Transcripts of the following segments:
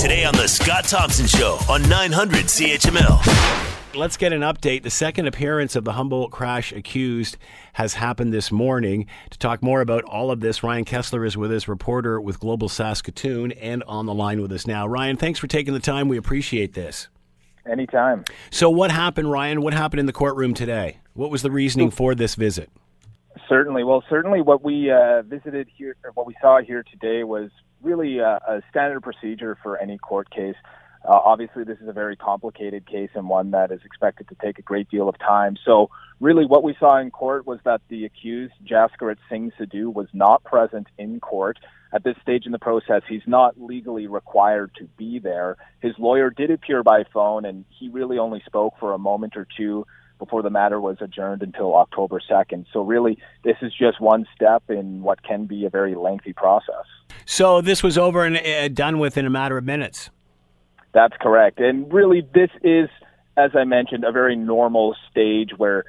Today on The Scott Thompson Show on 900 CHML. Let's get an update. The second appearance of the Humboldt crash accused has happened this morning. To talk more about all of this, Ryan Kessler is with us, reporter with Global Saskatoon, and on the line with us now. Ryan, thanks for taking the time. We appreciate this. Anytime. So, what happened, Ryan? What happened in the courtroom today? What was the reasoning for this visit? Certainly. Well, certainly what we uh, visited here, what we saw here today was really a, a standard procedure for any court case. Uh, obviously, this is a very complicated case and one that is expected to take a great deal of time. So, really, what we saw in court was that the accused, Jaskirat Singh Sidhu, was not present in court. At this stage in the process, he's not legally required to be there. His lawyer did appear by phone, and he really only spoke for a moment or two before the matter was adjourned until October 2nd. So, really, this is just one step in what can be a very lengthy process. So, this was over and uh, done with in a matter of minutes. That's correct. And really, this is, as I mentioned, a very normal stage where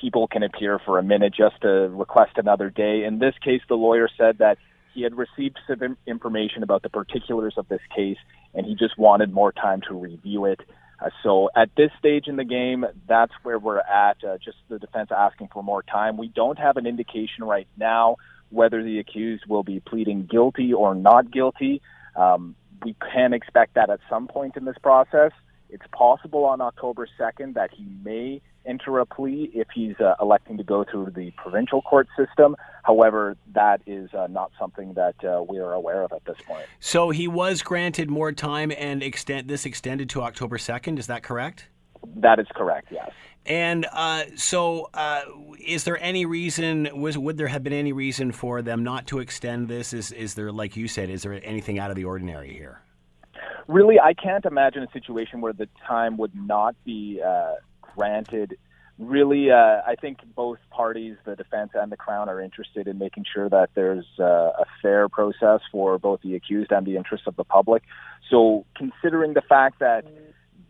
people can appear for a minute just to request another day. In this case, the lawyer said that he had received some information about the particulars of this case and he just wanted more time to review it. Uh, so at this stage in the game, that's where we're at. Uh, just the defense asking for more time. We don't have an indication right now whether the accused will be pleading guilty or not guilty. Um, we can expect that at some point in this process. It's possible on October 2nd that he may enter a plea if he's uh, electing to go through the provincial court system. However, that is uh, not something that uh, we are aware of at this point. So he was granted more time and extend this extended to October 2nd, is that correct? That is correct, yes. And uh, so, uh, is there any reason? Was would there have been any reason for them not to extend this? Is is there, like you said, is there anything out of the ordinary here? Really, I can't imagine a situation where the time would not be uh, granted. Really, uh, I think both parties, the defense and the crown, are interested in making sure that there's uh, a fair process for both the accused and the interests of the public. So, considering the fact that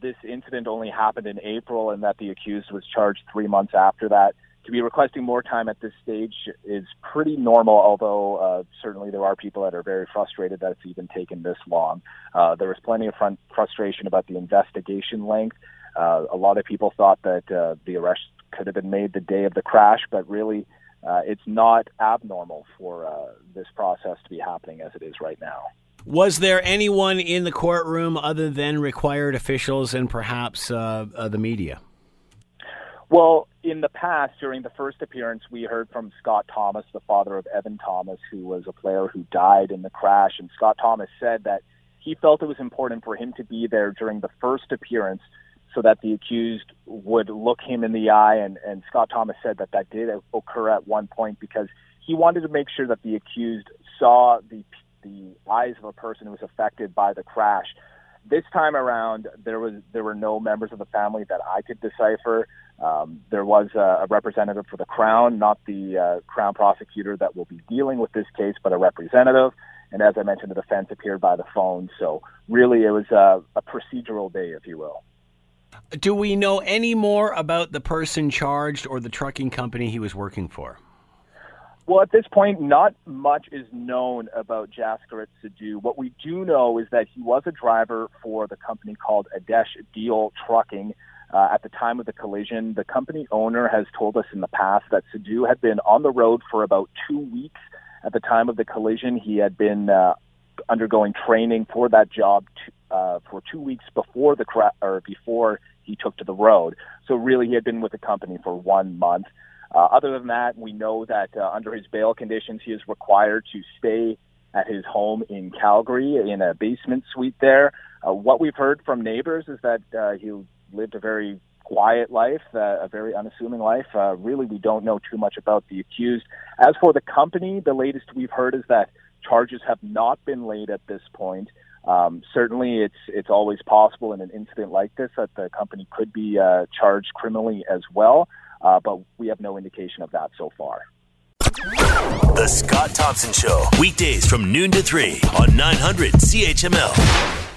this incident only happened in April and that the accused was charged three months after that. To be requesting more time at this stage is pretty normal, although uh, certainly there are people that are very frustrated that it's even taken this long. Uh, there was plenty of frustration about the investigation length. Uh, a lot of people thought that uh, the arrest could have been made the day of the crash, but really uh, it's not abnormal for uh, this process to be happening as it is right now. Was there anyone in the courtroom other than required officials and perhaps uh, uh, the media? Well, in the past, during the first appearance, we heard from Scott Thomas, the father of Evan Thomas, who was a player who died in the crash. And Scott Thomas said that he felt it was important for him to be there during the first appearance so that the accused would look him in the eye. And, and Scott Thomas said that that did occur at one point because he wanted to make sure that the accused saw the the eyes of a person who was affected by the crash. This time around, there was there were no members of the family that I could decipher. Um, there was a, a representative for the Crown, not the uh, Crown prosecutor that will be dealing with this case, but a representative. And as I mentioned, the defense appeared by the phone. So really, it was a, a procedural day, if you will. Do we know any more about the person charged or the trucking company he was working for? Well, at this point, not much is known about Jaskirat Sidhu. What we do know is that he was a driver for the company called Adesh Deol Trucking. Uh, at the time of the collision, the company owner has told us in the past that Sidhu had been on the road for about two weeks. At the time of the collision, he had been uh, undergoing training for that job to, uh, for two weeks before the cra- or before he took to the road. So really, he had been with the company for one month. Uh, other than that, we know that uh, under his bail conditions, he is required to stay at his home in Calgary in a basement suite there. Uh, what we've heard from neighbors is that uh, he lived a very quiet life, uh, a very unassuming life. Uh, really, we don't know too much about the accused. As for the company, the latest we've heard is that charges have not been laid at this point. Um, certainly, it's it's always possible in an incident like this that the company could be uh, charged criminally as well uh, but we have no indication of that so far. The Scott Thompson Show, weekdays from noon to 3 on 900 CHML.